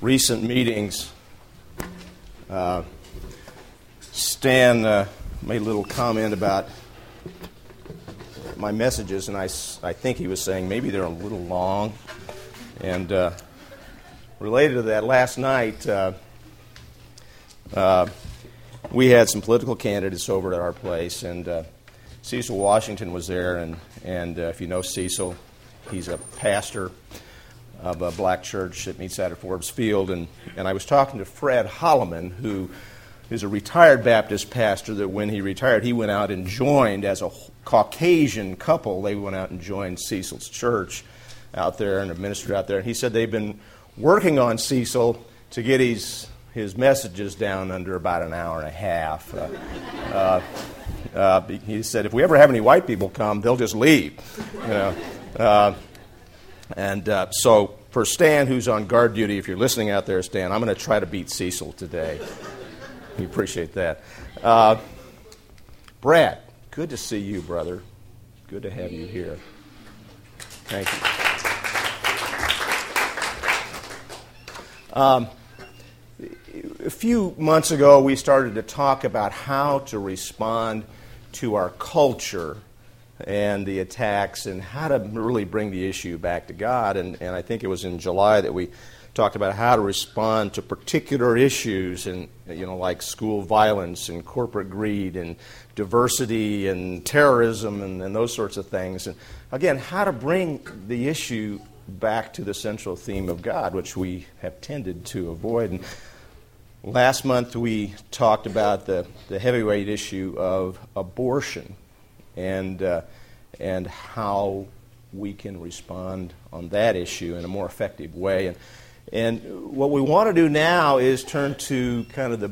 recent meetings, uh, Stan uh, made a little comment about my messages, and I, I think he was saying maybe they're a little long. And uh, related to that, last night uh, uh, we had some political candidates over at our place, and uh, Cecil Washington was there. And, and if you know Cecil, he's a pastor of a black church that meets out at Forbes Field. And, and I was talking to Fred Holloman, who is a retired Baptist pastor that when he retired, he went out and joined as a Caucasian couple. They went out and joined Cecil's church out there and a ministry out there. And he said they've been working on Cecil to get his, his messages down under about an hour and a half. Uh, uh, uh, he said if we ever have any white people come, they'll just leave. You know. And uh, so, for Stan, who's on guard duty, if you're listening out there, Stan, I'm going to try to beat Cecil today. we appreciate that. Uh, Brad, good to see you, brother. Good to have you here. Thank you. Um, a few months ago, we started to talk about how to respond to our culture and the attacks and how to really bring the issue back to God. And, and I think it was in July that we talked about how to respond to particular issues and you know like school violence and corporate greed and diversity and terrorism and, and those sorts of things. And again how to bring the issue back to the central theme of God which we have tended to avoid. And last month we talked about the, the heavyweight issue of abortion and, uh, and how we can respond on that issue in a more effective way. And, and what we want to do now is turn to kind of the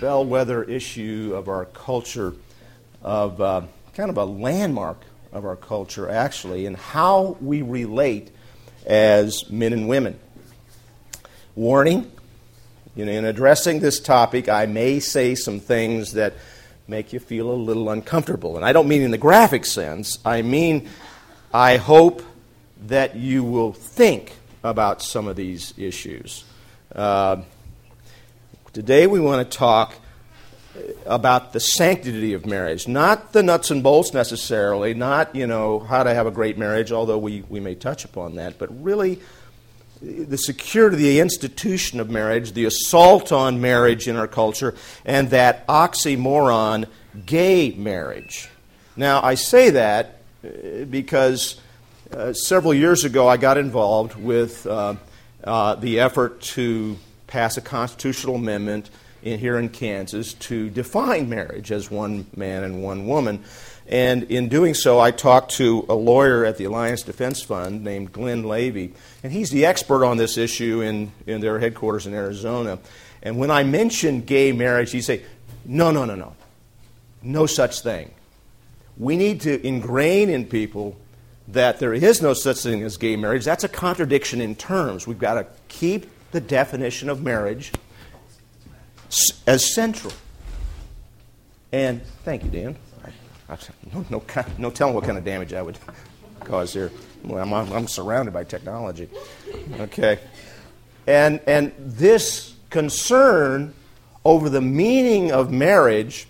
bellwether issue of our culture, of uh, kind of a landmark of our culture, actually, and how we relate as men and women. Warning, you know, in addressing this topic, I may say some things that make you feel a little uncomfortable. And I don't mean in the graphic sense, I mean, I hope that you will think about some of these issues. Uh, today we want to talk about the sanctity of marriage, not the nuts and bolts necessarily, not, you know, how to have a great marriage, although we, we may touch upon that, but really the security, the institution of marriage, the assault on marriage in our culture, and that oxymoron, gay marriage. Now, I say that uh, because uh, several years ago I got involved with uh, uh, the effort to pass a constitutional amendment in, here in Kansas to define marriage as one man and one woman. And in doing so, I talked to a lawyer at the Alliance Defense Fund named Glen Lavy, and he's the expert on this issue in, in their headquarters in Arizona. And when I mentioned gay marriage, he'd say, No, no, no, no. No such thing. We need to ingrain in people that there is no such thing as gay marriage. That's a contradiction in terms. We've got to keep the definition of marriage as central. And thank you, Dan. No, no, no telling what kind of damage I would cause here. Well, I'm, I'm surrounded by technology. Okay. And, and this concern over the meaning of marriage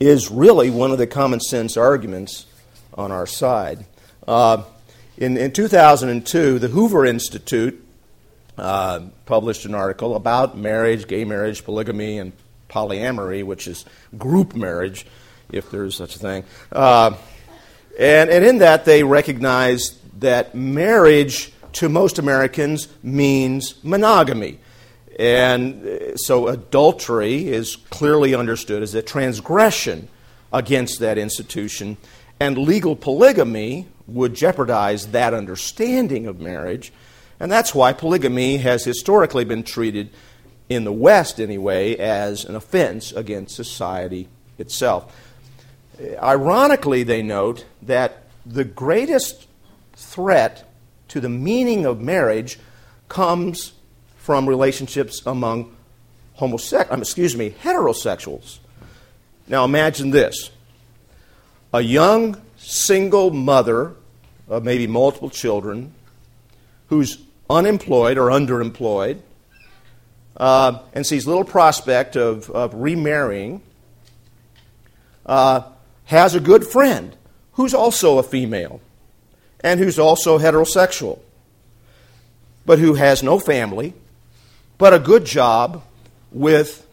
is really one of the common sense arguments on our side. Uh, in, in 2002, the Hoover Institute uh, published an article about marriage, gay marriage, polygamy, and polyamory, which is group marriage if there's such a thing. Uh, and, and in that, they recognize that marriage to most Americans means monogamy. And uh, so adultery is clearly understood as a transgression against that institution, and legal polygamy would jeopardize that understanding of marriage. And that's why polygamy has historically been treated, in the West anyway, as an offense against society itself. Ironically, they note that the greatest threat to the meaning of marriage comes from relationships among homosexuals, um, excuse me, heterosexuals. Now imagine this. A young single mother of maybe multiple children who's unemployed or underemployed uh, and sees little prospect of, of remarrying, uh, has a good friend who's also a female and who's also heterosexual, but who has no family, but a good job with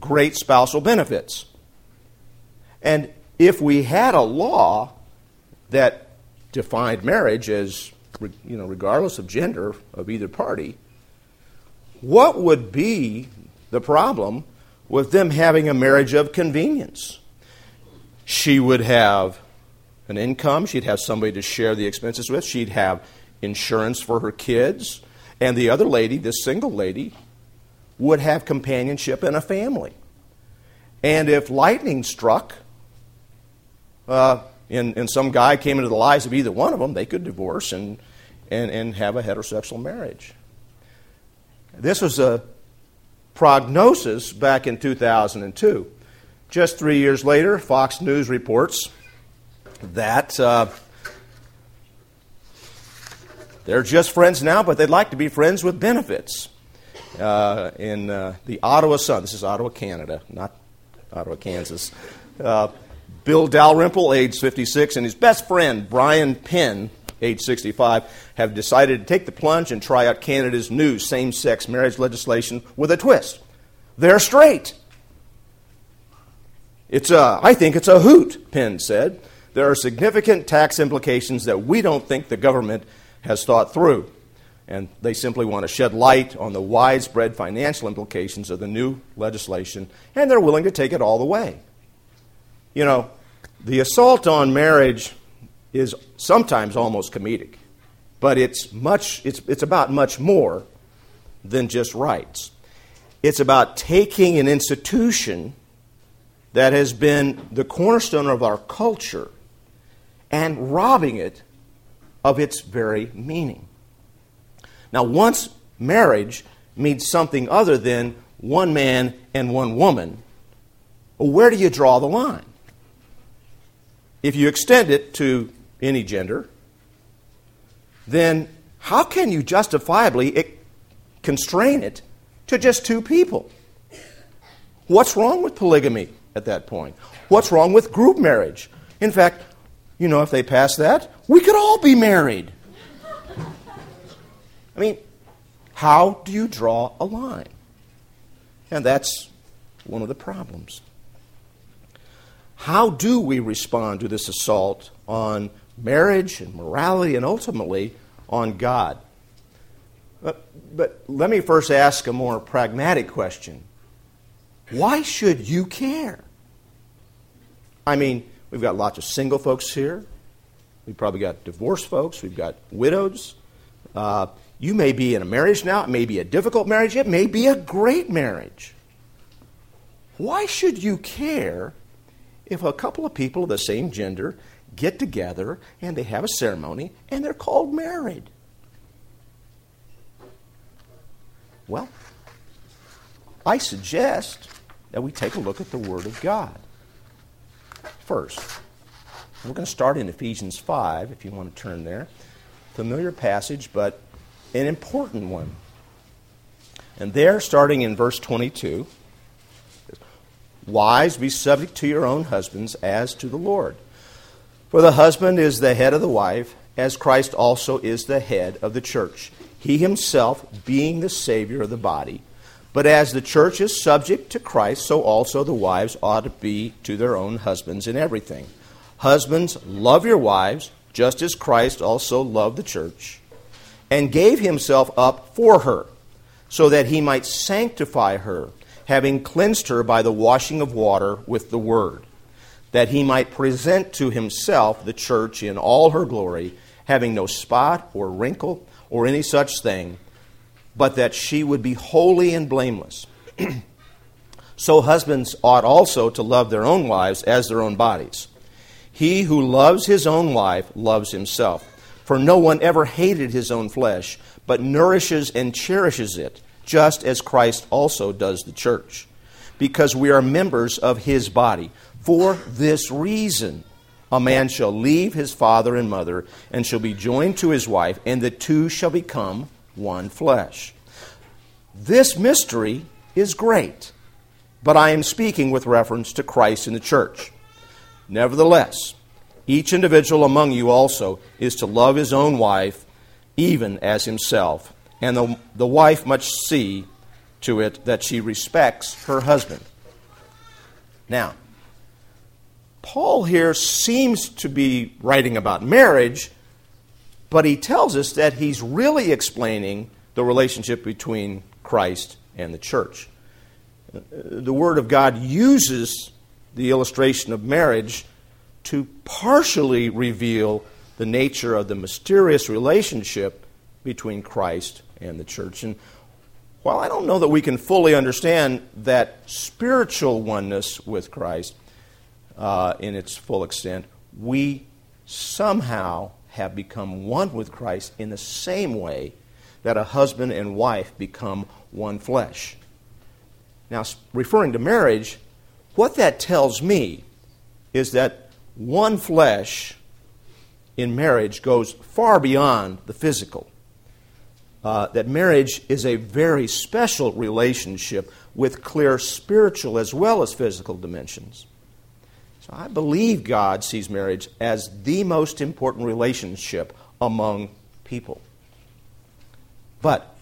great spousal benefits. And if we had a law that defined marriage as, you know, regardless of gender of either party, what would be the problem with them having a marriage of convenience? She would have an income, she'd have somebody to share the expenses with, she'd have insurance for her kids, and the other lady, this single lady, would have companionship and a family. And if lightning struck, uh, and, and some guy came into the lives of either one of them, they could divorce and, and, and have a heterosexual marriage. This was a prognosis back in 2002. Just three years later, Fox News reports that uh, they're just friends now, but they'd like to be friends with benefits. Uh, in uh, the Ottawa Sun, this is Ottawa, Canada, not Ottawa, Kansas. Uh, Bill Dalrymple, age 56, and his best friend, Brian Penn, age 65, have decided to take the plunge and try out Canada's new same sex marriage legislation with a twist. They're straight. It's a, I think it's a hoot, Penn said. There are significant tax implications that we don't think the government has thought through. And they simply want to shed light on the widespread financial implications of the new legislation, and they're willing to take it all the way. You know, the assault on marriage is sometimes almost comedic, but it's, much, it's, it's about much more than just rights. It's about taking an institution that has been the cornerstone of our culture and robbing it of its very meaning. Now, once marriage means something other than one man and one woman, where do you draw the line? If you extend it to any gender, then how can you justifiably constrain it to just two people? What's wrong with polygamy at that point? What's wrong with group marriage? In fact, you know, if they pass that, we could all be married. I mean, how do you draw a line? And that's one of the problems. How do we respond to this assault on marriage and morality and ultimately on God? But, but let me first ask a more pragmatic question. Why should you care? I mean, we've got lots of single folks here. We've probably got divorced folks. We've got widows. Uh, you may be in a marriage now. It may be a difficult marriage. It may be a great marriage. Why should you care if a couple of people of the same gender get together and they have a ceremony and they're called married? Well, I suggest that we take a look at the Word of God first. We're going to start in Ephesians 5, if you want to turn there. Familiar passage, but an important one. And there, starting in verse 22, Wives, be subject to your own husbands as to the Lord. For the husband is the head of the wife, as Christ also is the head of the church, he himself being the Savior of the body. But as the church is subject to Christ, so also the wives ought to be to their own husbands in everything. Husbands, love your wives, just as Christ also loved the church, and gave himself up for her, so that he might sanctify her having cleansed her by the washing of water with the word, that he might present to himself the church in all her glory, having no spot or wrinkle or any such thing, but that she would be holy and blameless. so husbands ought also to love their own wives as their own bodies. He who loves his own wife loves himself. For no one ever hated his own flesh, but nourishes and cherishes it just as Christ also does the church, because we are members of his body. For this reason, a man shall leave his father and mother and shall be joined to his wife, and the two shall become one flesh. This mystery is great, but I am speaking with reference to Christ and the church. Nevertheless, each individual among you also is to love his own wife even as himself, and the, the wife must see to it that she respects her husband. Now, Paul here seems to be writing about marriage, but he tells us that he's really explaining the relationship between Christ and the church. The Word of God uses the illustration of marriage to partially reveal the nature of the mysterious relationship between Christ and the church. And while I don't know that we can fully understand that spiritual oneness with Christ, uh, in its full extent, we somehow have become one with Christ in the same way that a husband and wife become one flesh. Now, referring to marriage, what that tells me is that one flesh in marriage goes far beyond the physical. Uh, that marriage is a very special relationship with clear spiritual as well as physical dimensions. So I believe God sees marriage as the most important relationship among people. But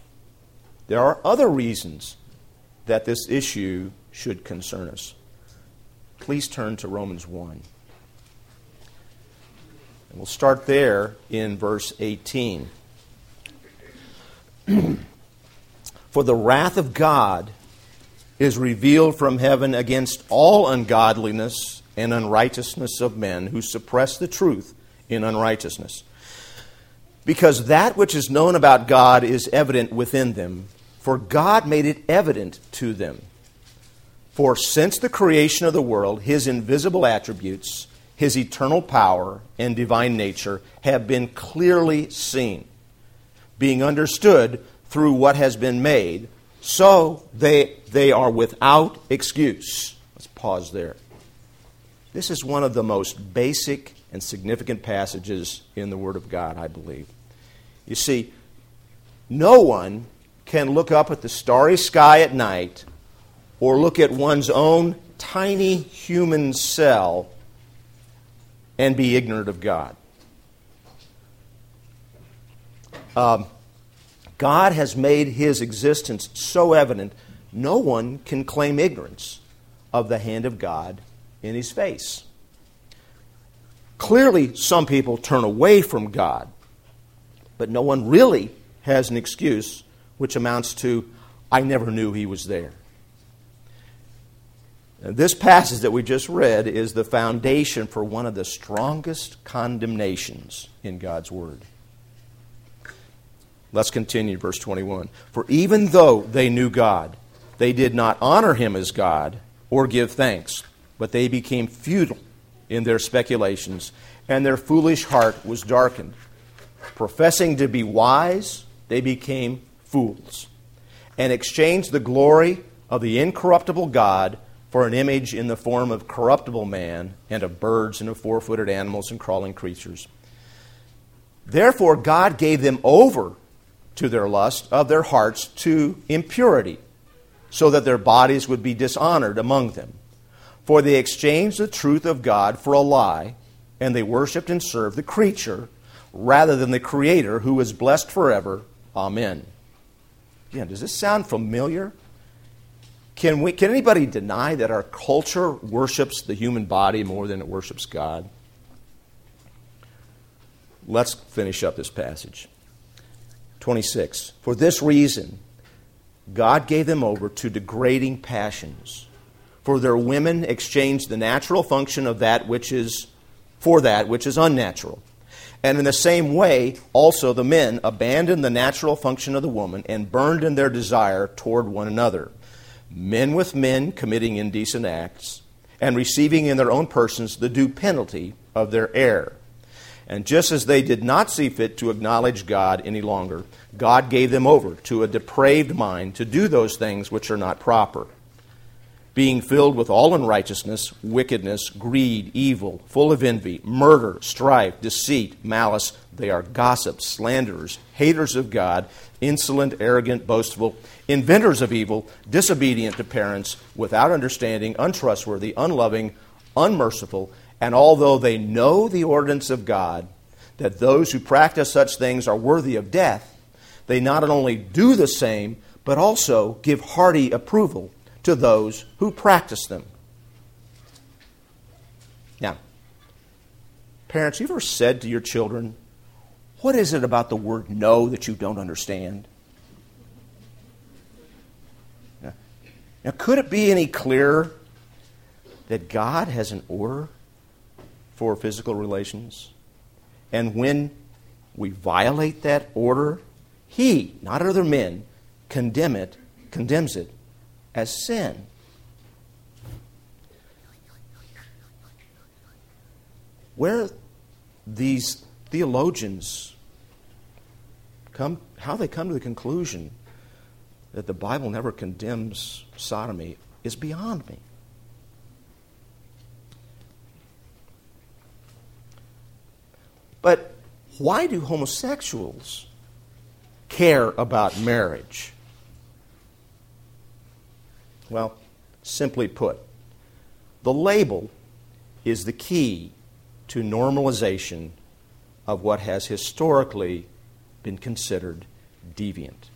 there are other reasons that this issue should concern us. Please turn to Romans 1. And we'll start there in verse 18. For the wrath of God is revealed from heaven against all ungodliness and unrighteousness of men who suppress the truth in unrighteousness. Because that which is known about God is evident within them, for God made it evident to them. For since the creation of the world, his invisible attributes, his eternal power, and divine nature have been clearly seen, being understood through what has been made, so they, they are without excuse. Let's pause there. This is one of the most basic and significant passages in the Word of God, I believe. You see, no one can look up at the starry sky at night or look at one's own tiny human cell and be ignorant of God. Um, God has made his existence so evident, no one can claim ignorance of the hand of God in his face. Clearly, some people turn away from God, but no one really has an excuse which amounts to, I never knew he was there. This passage that we just read is the foundation for one of the strongest condemnations in God's Word. Let's continue, verse 21. For even though they knew God, they did not honor him as God or give thanks but they became futile in their speculations, and their foolish heart was darkened. Professing to be wise, they became fools, and exchanged the glory of the incorruptible God for an image in the form of corruptible man, and of birds, and of four footed animals, and crawling creatures. Therefore, God gave them over to their lust of their hearts to impurity, so that their bodies would be dishonored among them. For they exchanged the truth of God for a lie, and they worshiped and served the creature rather than the Creator who is blessed forever. Amen. Again, does this sound familiar? Can, we, can anybody deny that our culture worships the human body more than it worships God? Let's finish up this passage. 26. For this reason, God gave them over to degrading passions for their women exchange the natural function of that which is for that which is unnatural. And in the same way, also the men abandoned the natural function of the woman and burned in their desire toward one another. Men with men committing indecent acts and receiving in their own persons the due penalty of their error. And just as they did not see fit to acknowledge God any longer, God gave them over to a depraved mind to do those things which are not proper being filled with all unrighteousness, wickedness, greed, evil, full of envy, murder, strife, deceit, malice. They are gossips, slanderers, haters of God, insolent, arrogant, boastful, inventors of evil, disobedient to parents, without understanding, untrustworthy, unloving, unmerciful. And although they know the ordinance of God, that those who practice such things are worthy of death, they not only do the same, but also give hearty approval to those who practice them. Now, parents, you ever said to your children, What is it about the word no that you don't understand? Now, now could it be any clearer that God has an order for physical relations? And when we violate that order, He, not other men, condemn it, condemns it as sin. Where these theologians come, how they come to the conclusion that the Bible never condemns sodomy is beyond me. But why do homosexuals care about marriage? Well, simply put, the label is the key to normalization of what has historically been considered deviant.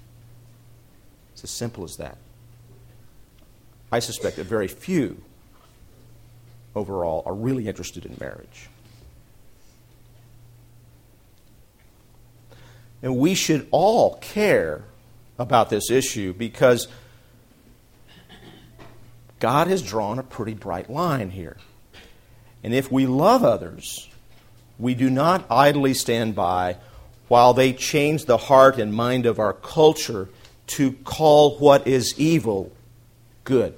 It's as simple as that. I suspect that very few overall are really interested in marriage. And we should all care about this issue because God has drawn a pretty bright line here. And if we love others, we do not idly stand by while they change the heart and mind of our culture to call what is evil good.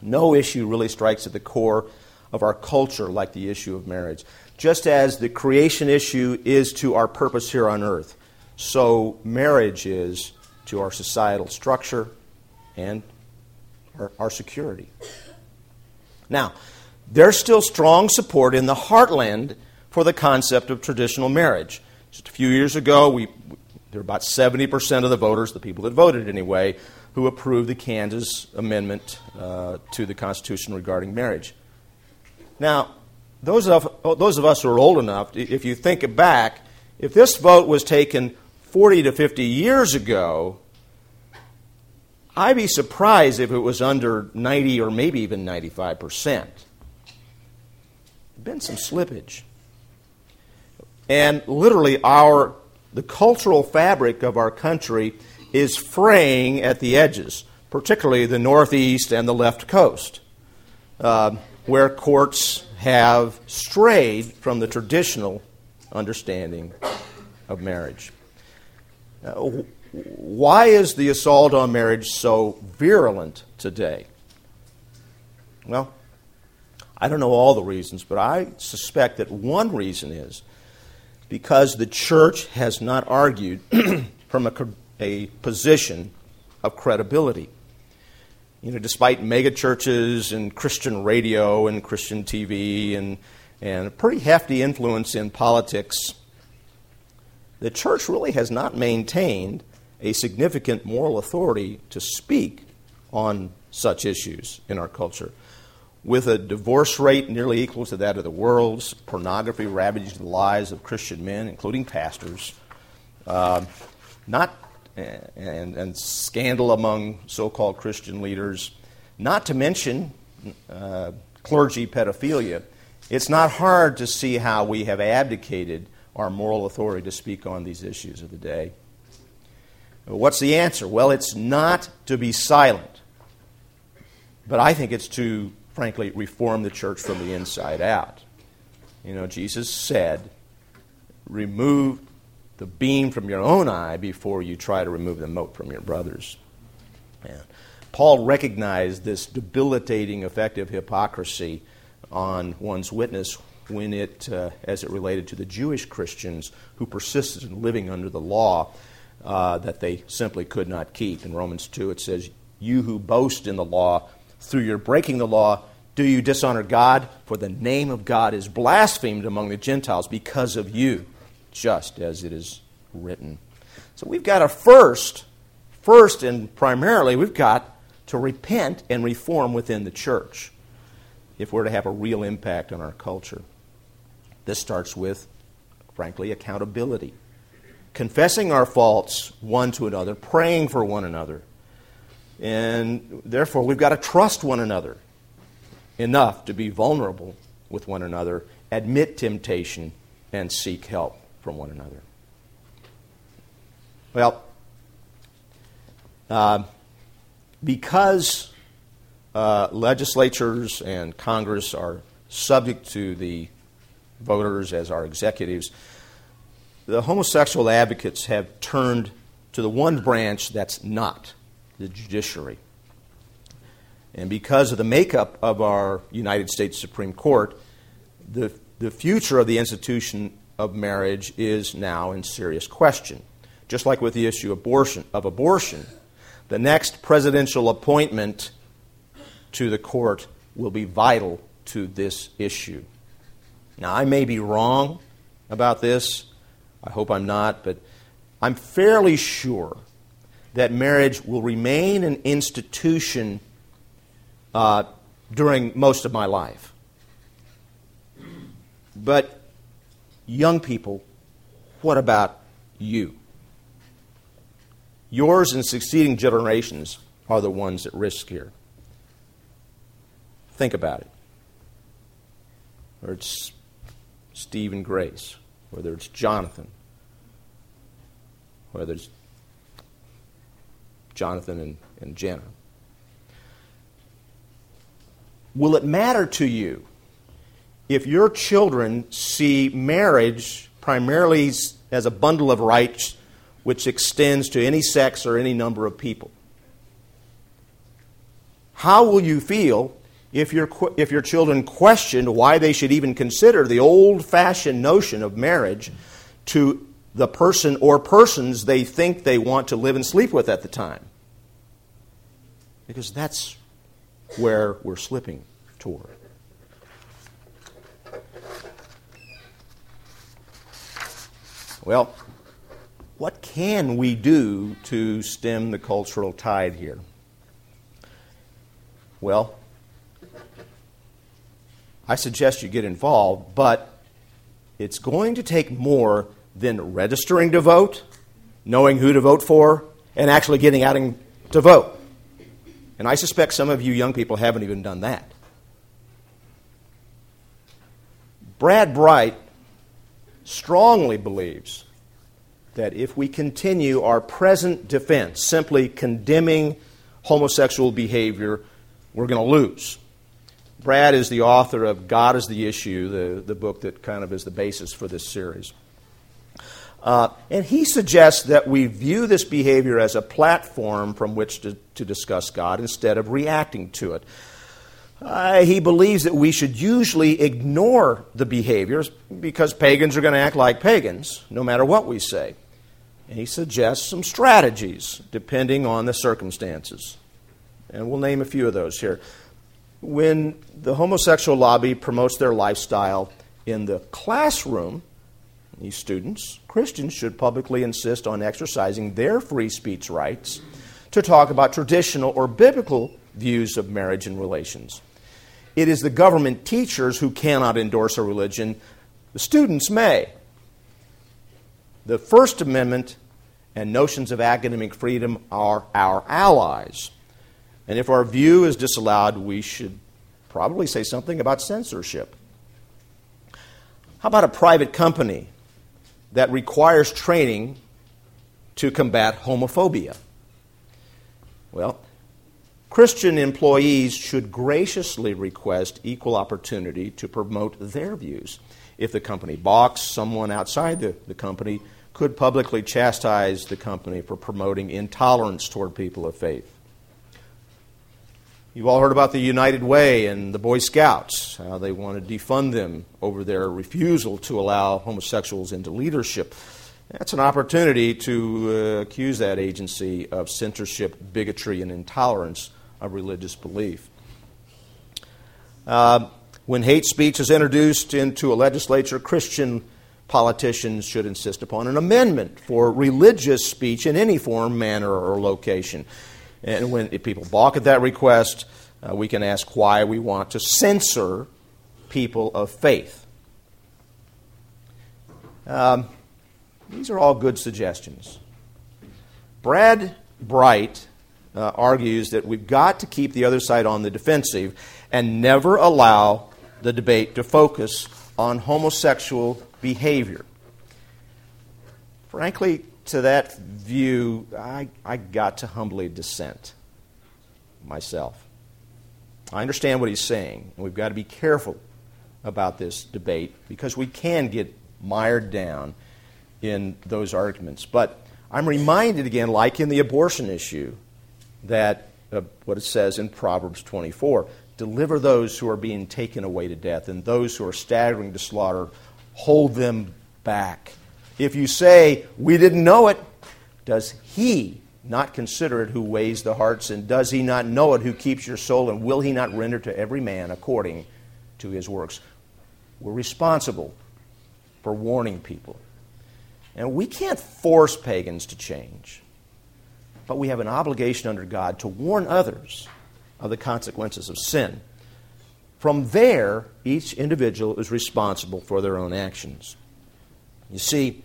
No issue really strikes at the core of our culture like the issue of marriage. Just as the creation issue is to our purpose here on earth, so marriage is to our societal structure and our, our security. Now, there's still strong support in the heartland for the concept of traditional marriage. Just a few years ago, we, there were about 70% of the voters, the people that voted anyway, who approved the Kansas amendment uh, to the Constitution regarding marriage. Now, those of, those of us who are old enough, if you think back, if this vote was taken 40 to 50 years ago, I'd be surprised if it was under 90 or maybe even 95 percent. There'd been some slippage. And literally, our the cultural fabric of our country is fraying at the edges, particularly the Northeast and the left coast, uh, where courts have strayed from the traditional understanding of marriage. Uh, why is the assault on marriage so virulent today? Well, I don't know all the reasons, but I suspect that one reason is because the church has not argued from a, a position of credibility. You know, despite megachurches and Christian radio and Christian TV and, and a pretty hefty influence in politics, the church really has not maintained a significant moral authority to speak on such issues in our culture. With a divorce rate nearly equal to that of the world's, pornography ravaging the lives of Christian men, including pastors, uh, not and, and, scandal among so-called Christian leaders, not to mention uh, clergy pedophilia, it's not hard to see how we have abdicated our moral authority to speak on these issues of the day. What's the answer? Well, it's not to be silent, but I think it's to, frankly, reform the church from the inside out. You know, Jesus said, remove the beam from your own eye before you try to remove the mote from your brother's. And Paul recognized this debilitating effect of hypocrisy on one's witness when it, uh, as it related to the Jewish Christians who persisted in living under the law uh, that they simply could not keep. In Romans 2, it says, you who boast in the law, through your breaking the law, do you dishonor God? For the name of God is blasphemed among the Gentiles because of you, just as it is written. So we've got a first, first and primarily, we've got to repent and reform within the church if we're to have a real impact on our culture. This starts with, frankly, accountability. Confessing our faults one to another, praying for one another. And therefore, we've got to trust one another enough to be vulnerable with one another, admit temptation, and seek help from one another. Well, uh, because uh, legislatures and Congress are subject to the voters as our executives, the homosexual advocates have turned to the one branch that's not the judiciary. And because of the makeup of our United States Supreme Court, the, the future of the institution of marriage is now in serious question. Just like with the issue abortion, of abortion, the next presidential appointment to the court will be vital to this issue. Now, I may be wrong about this. I hope I'm not, but I'm fairly sure that marriage will remain an institution uh, during most of my life. But, young people, what about you? Yours and succeeding generations are the ones at risk here. Think about it. Or it's Steve and Grace, whether it's Jonathan, whether it's Jonathan and, and Jenna. Will it matter to you if your children see marriage primarily as a bundle of rights which extends to any sex or any number of people? How will you feel if your, if your children questioned why they should even consider the old fashioned notion of marriage to the person or persons they think they want to live and sleep with at the time? Because that's where we're slipping toward. Well, what can we do to stem the cultural tide here? Well, I suggest you get involved, but it's going to take more than registering to vote, knowing who to vote for, and actually getting out and to vote. And I suspect some of you young people haven't even done that. Brad Bright strongly believes that if we continue our present defense, simply condemning homosexual behavior, we're going to lose. Brad is the author of God is the Issue, the, the book that kind of is the basis for this series. Uh, and he suggests that we view this behavior as a platform from which to, to discuss God instead of reacting to it. Uh, he believes that we should usually ignore the behaviors because pagans are going to act like pagans no matter what we say. And he suggests some strategies depending on the circumstances. And we'll name a few of those here. When the homosexual lobby promotes their lifestyle in the classroom, these students, Christians should publicly insist on exercising their free speech rights to talk about traditional or biblical views of marriage and relations. It is the government teachers who cannot endorse a religion, the students may. The First Amendment and notions of academic freedom are our allies. And if our view is disallowed, we should probably say something about censorship. How about a private company that requires training to combat homophobia? Well, Christian employees should graciously request equal opportunity to promote their views. If the company balks, someone outside the, the company could publicly chastise the company for promoting intolerance toward people of faith. You've all heard about the United Way and the Boy Scouts, how they want to defund them over their refusal to allow homosexuals into leadership. That's an opportunity to uh, accuse that agency of censorship, bigotry, and intolerance of religious belief. Uh, when hate speech is introduced into a legislature, Christian politicians should insist upon an amendment for religious speech in any form, manner, or location. And when people balk at that request, uh, we can ask why we want to censor people of faith. Um, these are all good suggestions. Brad Bright uh, argues that we've got to keep the other side on the defensive and never allow the debate to focus on homosexual behavior. Frankly, to that view, I, I got to humbly dissent myself. I understand what he's saying, and we've got to be careful about this debate because we can get mired down in those arguments. But I'm reminded again, like in the abortion issue, that uh, what it says in Proverbs 24 deliver those who are being taken away to death, and those who are staggering to slaughter, hold them back. If you say, We didn't know it, does he not consider it who weighs the hearts? And does he not know it who keeps your soul? And will he not render to every man according to his works? We're responsible for warning people. And we can't force pagans to change, but we have an obligation under God to warn others of the consequences of sin. From there, each individual is responsible for their own actions. You see,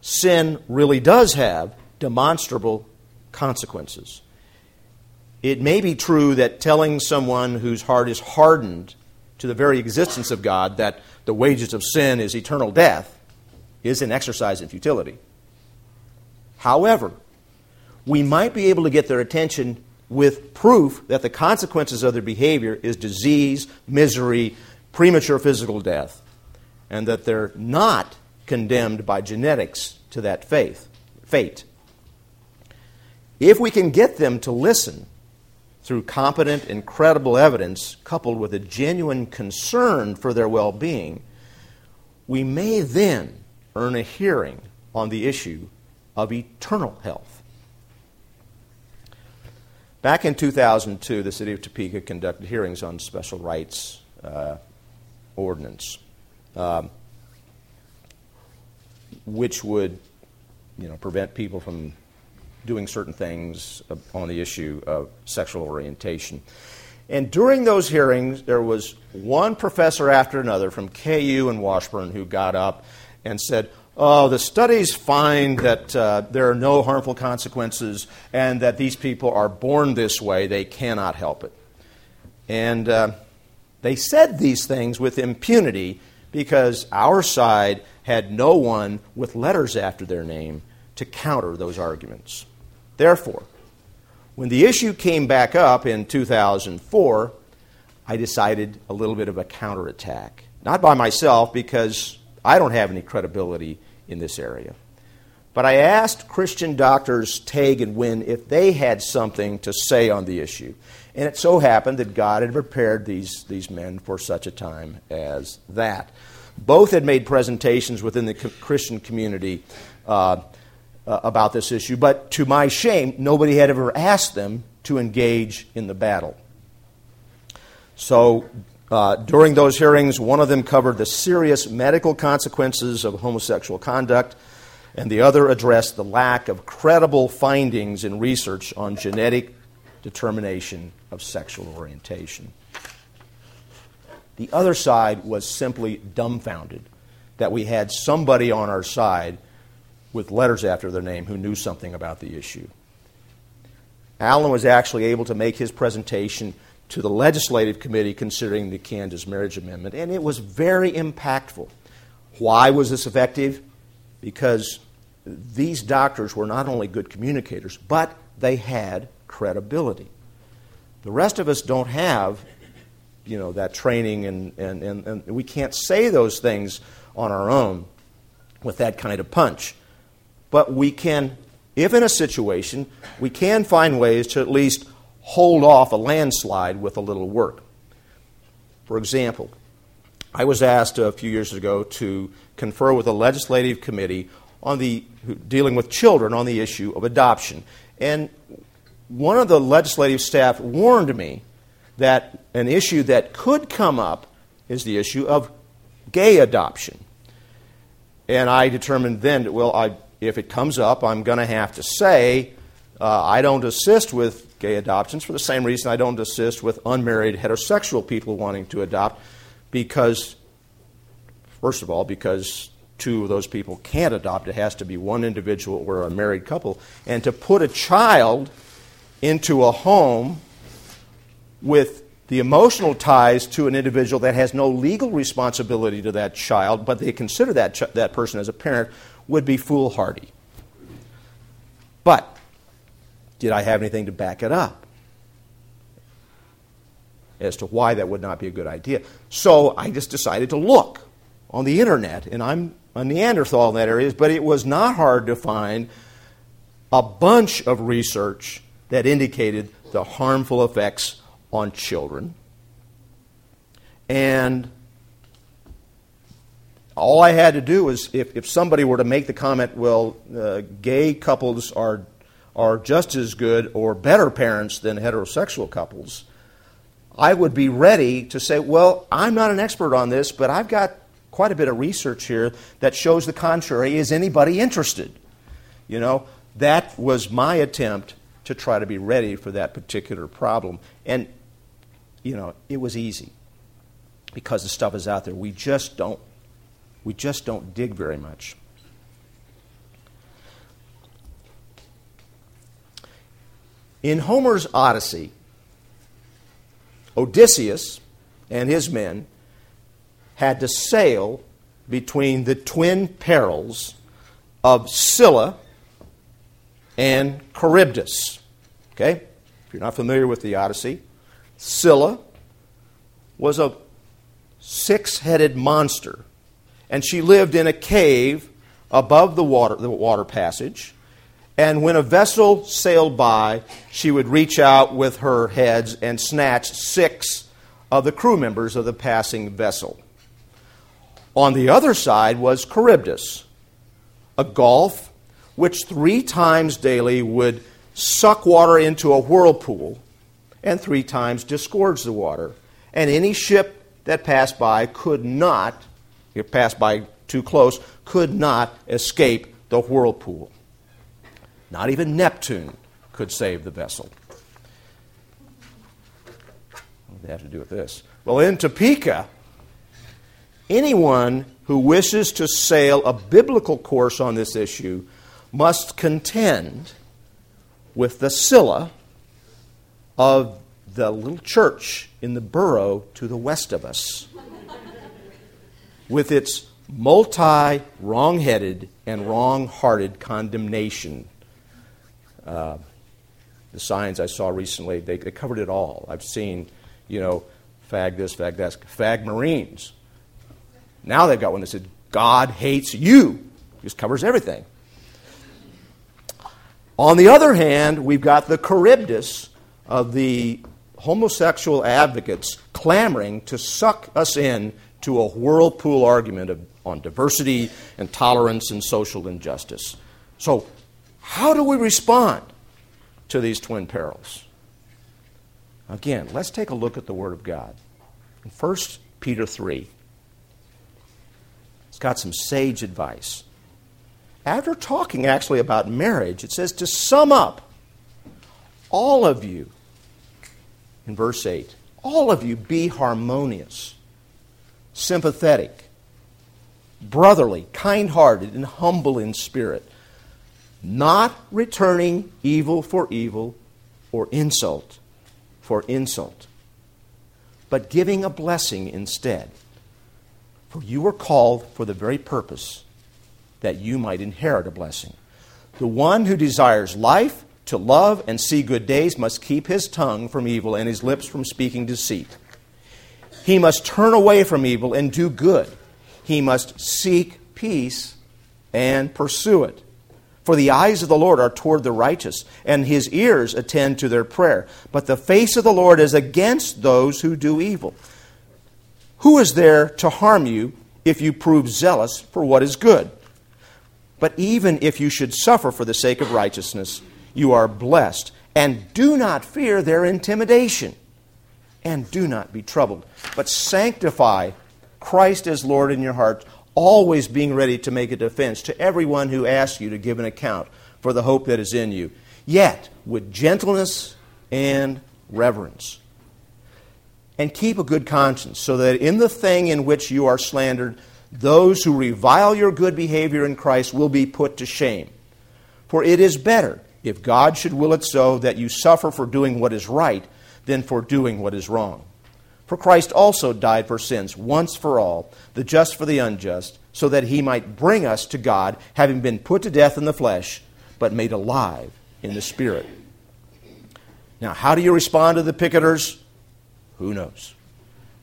sin really does have demonstrable consequences. It may be true that telling someone whose heart is hardened to the very existence of God that the wages of sin is eternal death is an exercise in futility. However, we might be able to get their attention with proof that the consequences of their behavior is disease, misery, premature physical death, and that they're not condemned by genetics to that faith, fate. If we can get them to listen through competent and credible evidence coupled with a genuine concern for their well being, we may then earn a hearing on the issue of eternal health. Back in 2002, the city of Topeka conducted hearings on special rights uh, ordinance, um, which would, you know, prevent people from doing certain things on the issue of sexual orientation. And during those hearings, there was one professor after another from KU and Washburn who got up and said, oh, the studies find that uh, there are no harmful consequences and that these people are born this way. They cannot help it. And uh, they said these things with impunity because our side had no one with letters after their name to counter those arguments. Therefore, when the issue came back up in 2004, I decided a little bit of a counterattack. Not by myself, because I don't have any credibility in this area. But I asked Christian doctors Tague and Wynne if they had something to say on the issue. And it so happened that God had prepared these, these men for such a time as that. Both had made presentations within the Christian community uh, uh, about this issue, but to my shame, nobody had ever asked them to engage in the battle. So uh, during those hearings, one of them covered the serious medical consequences of homosexual conduct, and the other addressed the lack of credible findings in research on genetic determination of sexual orientation. The other side was simply dumbfounded that we had somebody on our side with letters after their name who knew something about the issue. Alan was actually able to make his presentation to the legislative committee considering the Kansas Marriage Amendment, and it was very impactful. Why was this effective? Because these doctors were not only good communicators, but they had credibility. The rest of us don't have, you know, that training, and, and, and, and we can't say those things on our own with that kind of punch. But we can, if in a situation, we can find ways to at least hold off a landslide with a little work. For example, I was asked a few years ago to confer with a legislative committee on the dealing with children on the issue of adoption. And one of the legislative staff warned me that an issue that could come up is the issue of gay adoption. And I determined then, that, well, I, if it comes up, I'm going to have to say uh, I don't assist with gay adoptions for the same reason I don't assist with unmarried heterosexual people wanting to adopt, because, first of all, because two of those people can't adopt. It has to be one individual or a married couple. And to put a child into a home with the emotional ties to an individual that has no legal responsibility to that child, but they consider that, ch- that person as a parent, would be foolhardy. But did I have anything to back it up? As to why that would not be a good idea. So I just decided to look on the internet, and I'm a Neanderthal in that area, but it was not hard to find a bunch of research that indicated the harmful effects on children. And all I had to do was, if, if somebody were to make the comment, well, uh, gay couples are, are just as good or better parents than heterosexual couples, I would be ready to say, well, I'm not an expert on this, but I've got quite a bit of research here that shows the contrary. Is anybody interested? You know, that was my attempt to try to be ready for that particular problem. And, you know, it was easy because the stuff is out there. We just don't, we just don't dig very much. In Homer's Odyssey, Odysseus and his men had to sail between the twin perils of Scylla and Charybdis. Okay? If you're not familiar with the Odyssey, Scylla was a six headed monster, and she lived in a cave above the water, the water passage. And when a vessel sailed by, she would reach out with her heads and snatch six of the crew members of the passing vessel. On the other side was Charybdis, a gulf which three times daily would suck water into a whirlpool and three times disgorge the water. And any ship that passed by could not, if passed by too close, could not escape the whirlpool. Not even Neptune could save the vessel. What that have to do with this? Well, in Topeka, anyone who wishes to sail a biblical course on this issue must contend with the Scylla of the little church in the borough to the west of us, with its multi wrong headed and wrong hearted condemnation. Uh, the signs I saw recently, they, they covered it all. I've seen, you know, fag this, fag that, fag Marines now they've got one that said, God hates you. Just covers everything. On the other hand, we've got the Charybdis of the homosexual advocates clamoring to suck us in to a whirlpool argument of, on diversity and tolerance and social injustice. So, how do we respond to these twin perils? Again, let's take a look at the Word of God. In 1 Peter 3, it's got some sage advice. After talking actually about marriage, it says to sum up, all of you, in verse 8, all of you be harmonious, sympathetic, brotherly, kind hearted, and humble in spirit, not returning evil for evil or insult for insult, but giving a blessing instead. For you were called for the very purpose that you might inherit a blessing. The one who desires life, to love, and see good days must keep his tongue from evil and his lips from speaking deceit. He must turn away from evil and do good. He must seek peace and pursue it. For the eyes of the Lord are toward the righteous, and his ears attend to their prayer. But the face of the Lord is against those who do evil. Who is there to harm you if you prove zealous for what is good? But even if you should suffer for the sake of righteousness, you are blessed. And do not fear their intimidation. And do not be troubled. But sanctify Christ as Lord in your heart, always being ready to make a defense to everyone who asks you to give an account for the hope that is in you, yet with gentleness and reverence. And keep a good conscience, so that in the thing in which you are slandered, those who revile your good behavior in Christ will be put to shame. For it is better, if God should will it so, that you suffer for doing what is right than for doing what is wrong. For Christ also died for sins once for all, the just for the unjust, so that he might bring us to God, having been put to death in the flesh, but made alive in the Spirit. Now, how do you respond to the picketers? Who knows?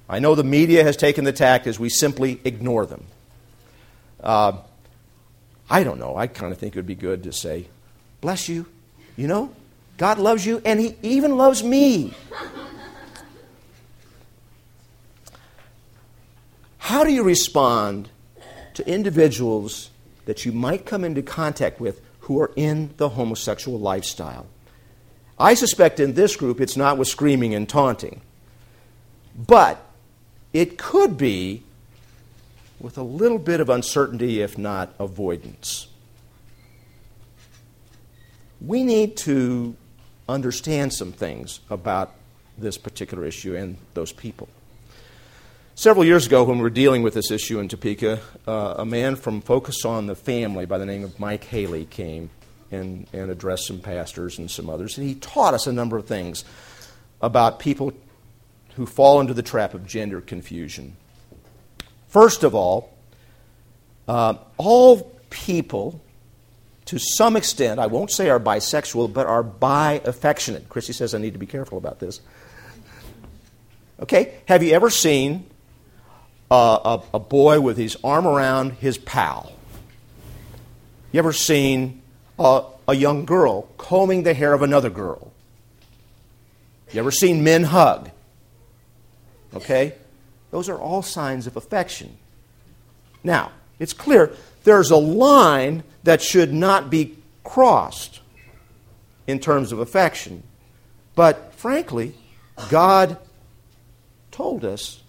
I know the media has taken the tack as we simply ignore them. Uh, I don't know. I kind of think it would be good to say, Bless you. You know, God loves you, and He even loves me. How do you respond to individuals that you might come into contact with who are in the homosexual lifestyle? I suspect in this group it's not with screaming and taunting. But it could be with a little bit of uncertainty, if not avoidance. We need to understand some things about this particular issue and those people. Several years ago, when we were dealing with this issue in Topeka, uh, a man from Focus on the Family by the name of Mike Haley came and, and addressed some pastors and some others, and he taught us a number of things about people who fall into the trap of gender confusion. First of all, uh, all people, to some extent, I won't say are bisexual, but are bi affectionate. Christy says I need to be careful about this. Okay, have you ever seen a, a, boy with his arm around his pal? You ever seen a, a young girl combing the hair of another girl? You ever seen men hug? Okay? Those are all signs of affection. Now, it's clear there's a line that should not be crossed in terms of affection. But frankly, God told us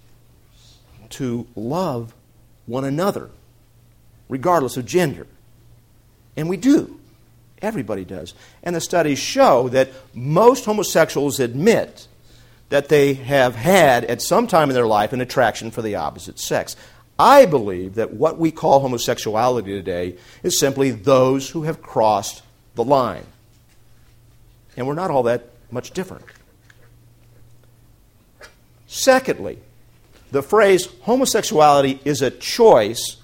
to love one another, regardless of gender. And we do. Everybody does. And the studies show that most homosexuals admit that they have had at some time in their life an attraction for the opposite sex. I believe that what we call homosexuality today is simply those who have crossed the line. And we're not all that much different. Secondly, the phrase homosexuality is a choice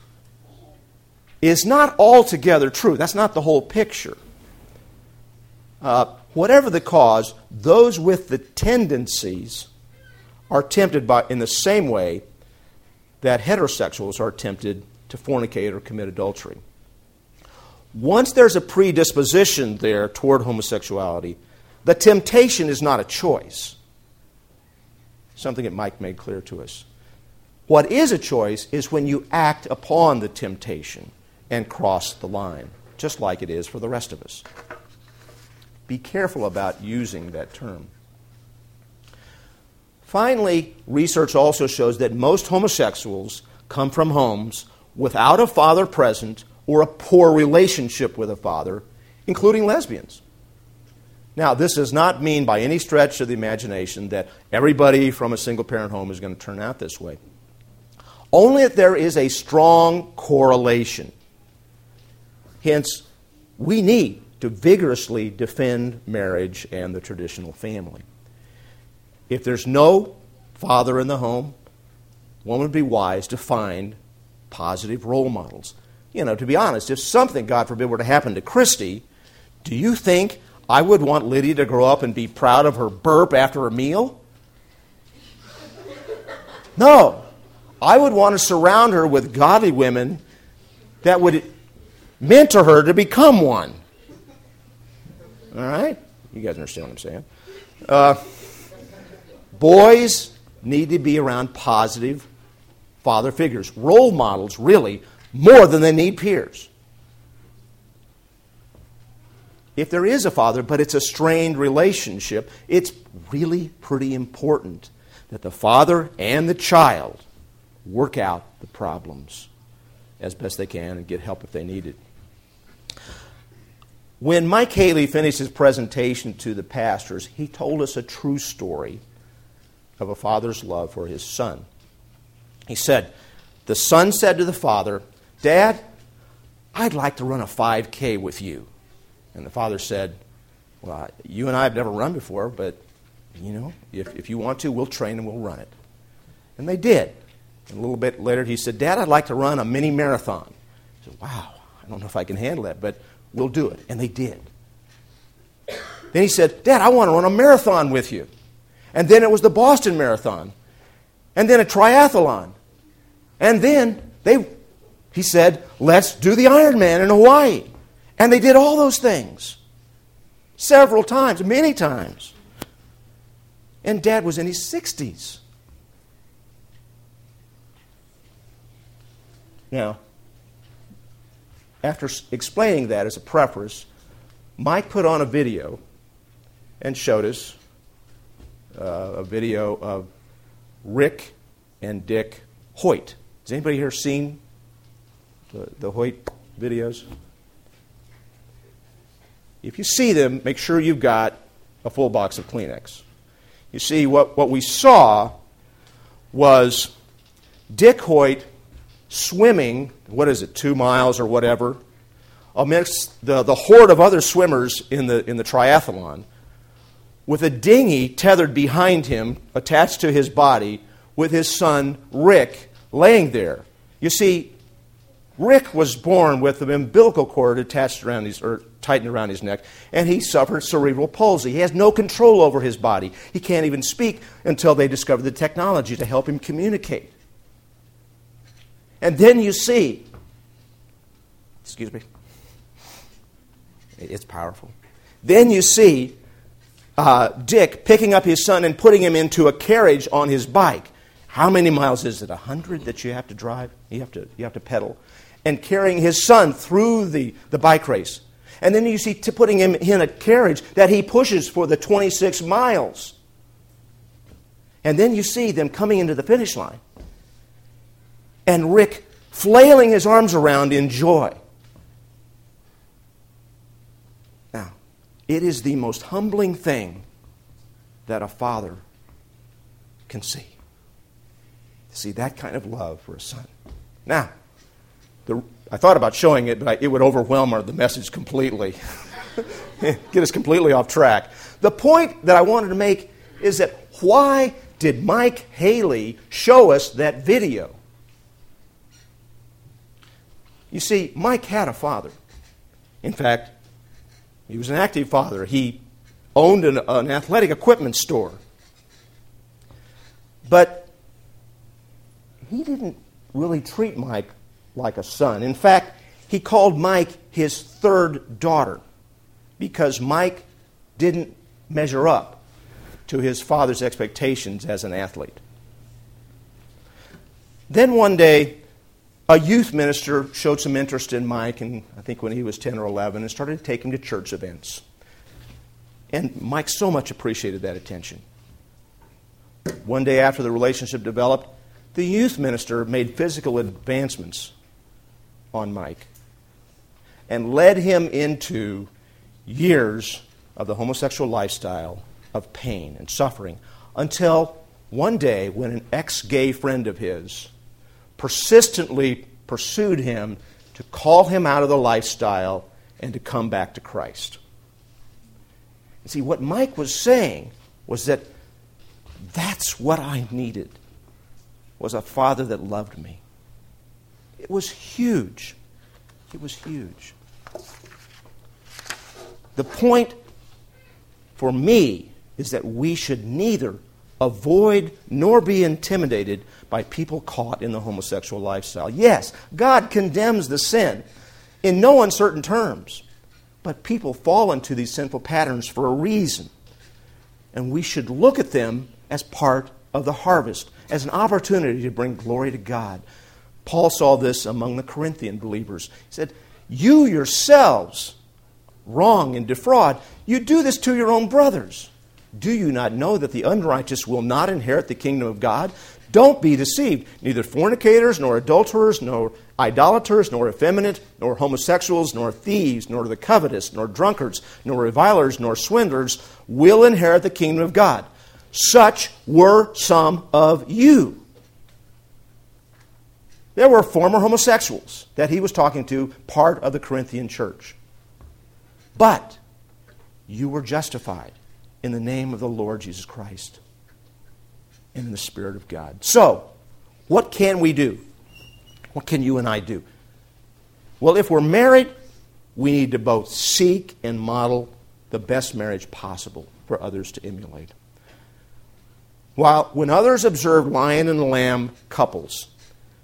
is not altogether true. That's not the whole picture. Uh, whatever the cause, those with the tendencies are tempted by, in the same way that heterosexuals are tempted to fornicate or commit adultery. Once there's a predisposition there toward homosexuality, the temptation is not a choice. Something that Mike made clear to us. What is a choice is when you act upon the temptation and cross the line, just like it is for the rest of us be careful about using that term. Finally, research also shows that most homosexuals come from homes without a father present or a poor relationship with a father, including lesbians. Now, this does not mean by any stretch of the imagination that everybody from a single parent home is going to turn out this way. Only if there is a strong correlation. Hence, we need to vigorously defend marriage and the traditional family. If there's no father in the home, one would be wise to find positive role models. You know, to be honest, if something, God forbid, were to happen to Christy, do you think I would want Lydia to grow up and be proud of her burp after a meal? No. I would want to surround her with godly women that would mentor her to become one. All right? You guys understand what I'm saying? Uh, boys need to be around positive father figures, role models, really, more than they need peers. if there is a father, but it's a strained relationship, it's really pretty important that the father and the child work out the problems as best they can and get help if they need it. When Mike Haley finished his presentation to the pastors, he told us a true story of a father's love for his son. He said, The son said to the father, Dad, I'd like to run a 5K with you. And the father said, Well, you and I have never run before, but, you know, if, if you want to, we'll train and we'll run it. And they did. And a little bit later, he said, Dad, I'd like to run a mini marathon. He said, Wow, I don't know if I can handle that, but we'll do it. And they did. Then he said, Dad, I want to run a marathon with you. And then it was the Boston Marathon. And then a triathlon. And then they, he said, let's do the Ironman in Hawaii. And they did all those things several times, many times. And dad was in his 60s. Now, after explaining that as a preface, Mike put on a video and showed us uh, a video of Rick and Dick Hoyt. Has anybody here seen the, the Hoyt videos? If you see them, make sure you've got a full box of Kleenex. You see, what, what we saw was Dick Hoyt swimming, what is it, two miles or whatever, amidst the, the horde of other swimmers in the, in the triathlon, with a dinghy tethered behind him, attached to his body, with his son Rick laying there. You see, Rick was born with an umbilical cord attached around his, or tightened around his neck, and he suffered cerebral palsy. He has no control over his body. He can't even speak until they discover the technology to help him communicate. And then you see, excuse me, it's powerful. Then you see uh, Dick picking up his son and putting him into a carriage on his bike. How many miles is it? A hundred that you have to drive? You have to, you have to pedal and carrying his son through the, the bike race. And then you see t- putting him in a carriage that he pushes for the 26 miles. And then you see them coming into the finish line. And Rick flailing his arms around in joy. Now, it is the most humbling thing that a father can see. See that kind of love for a son. Now, the, I thought about showing it, but I, it would overwhelm our, the message completely, get us completely off track. The point that I wanted to make is that why did Mike Haley show us that video? You see, Mike had a father. In fact, he was an active father. He owned an, an athletic equipment store. But he didn't really treat Mike like a son. In fact, he called Mike his third daughter because Mike didn't measure up to his father's expectations as an athlete. Then one day, a youth minister showed some interest in Mike, and I think when he was 10 or 11, and started to take him to church events. And Mike so much appreciated that attention. One day after the relationship developed, the youth minister made physical advancements on Mike and led him into years of the homosexual lifestyle of pain and suffering until one day when an ex gay friend of his persistently pursued him to call him out of the lifestyle and to come back to Christ. You see, what Mike was saying was that that's what I needed was a father that loved me. It was huge. It was huge. The point for me is that we should neither avoid nor be intimidated by people caught in the homosexual lifestyle. Yes, God condemns the sin in no uncertain terms, but people fall into these sinful patterns for a reason. And we should look at them as part of the harvest, as an opportunity to bring glory to God. Paul saw this among the Corinthian believers. He said, You yourselves wrong and defraud, you do this to your own brothers. Do you not know that the unrighteous will not inherit the kingdom of God? Don't be deceived. Neither fornicators, nor adulterers, nor idolaters, nor effeminate, nor homosexuals, nor thieves, nor the covetous, nor drunkards, nor revilers, nor swindlers will inherit the kingdom of God. Such were some of you. There were former homosexuals that he was talking to, part of the Corinthian church. But you were justified in the name of the Lord Jesus Christ and in the Spirit of God. So, what can we do? What can you and I do? Well, if we're married, we need to both seek and model the best marriage possible for others to emulate. While when others observe lion and lamb couples,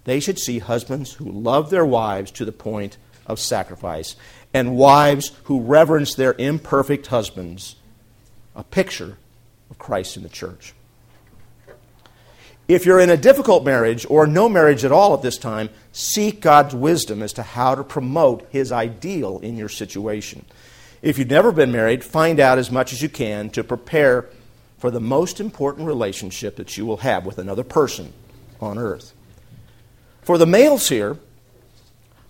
they should see husbands who love their wives to the point of sacrifice, and wives who reverence their imperfect husbands, a picture of Christ in the church. If you're in a difficult marriage or no marriage at all at this time, seek God's wisdom as to how to promote His ideal in your situation. If you've never been married, find out as much as you can to prepare for the most important relationship that you will have with another person on earth. For the males here,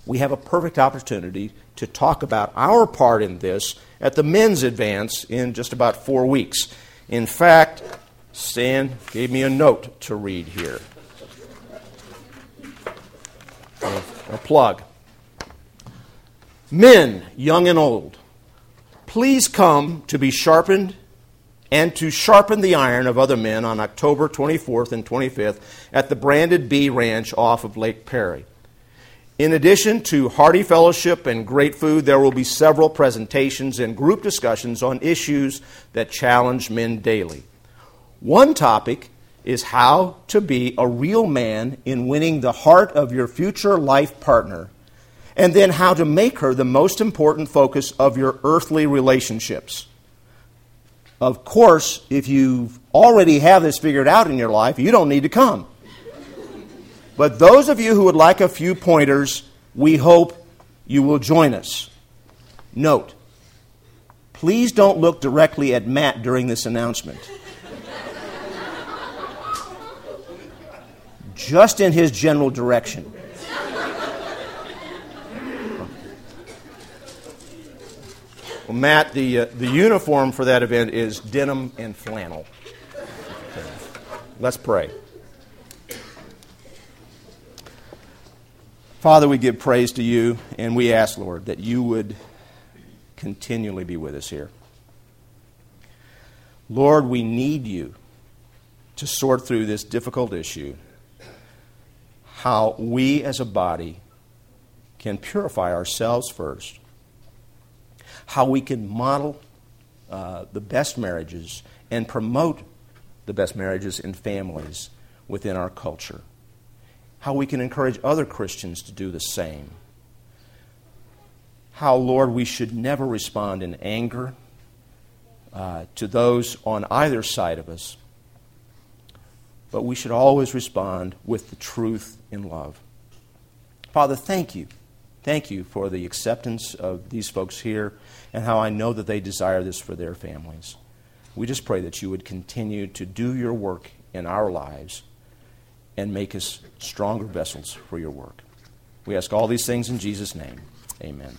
we have a perfect opportunity to talk about our part in this at the men's advance in just about four weeks. In fact, Stan gave me a note to read here. A plug. Men, young and old, please come to be sharpened and to sharpen the iron of other men on October 24th and 25th at the Branded Bee Ranch off of Lake Perry. In addition to hearty fellowship and great food, there will be several presentations and group discussions on issues that challenge men daily. One topic is how to be a real man in winning the heart of your future life partner, and then how to make her the most important focus of your earthly relationships. Of course, if you already have this figured out in your life, you don't need to come. But those of you who would like a few pointers, we hope you will join us. Note, please don't look directly at Matt during this announcement. Just in his general direction. Well, Matt, the, uh, the uniform for that event is denim and flannel. Let's pray. Father, we give praise to you, and we ask, Lord, that you would continually be with us here. Lord, we need you to sort through this difficult issue how we as a body can purify ourselves first how we can model uh, the best marriages and promote the best marriages and families within our culture. How we can encourage other Christians to do the same. How, Lord, we should never respond in anger uh, to those on either side of us, but we should always respond with the truth in love. Father, thank you Thank you for the acceptance of these folks here and how I know that they desire this for their families. We just pray that you would continue to do your work in our lives and make us stronger vessels for your work. We ask all these things in Jesus' name. Amen.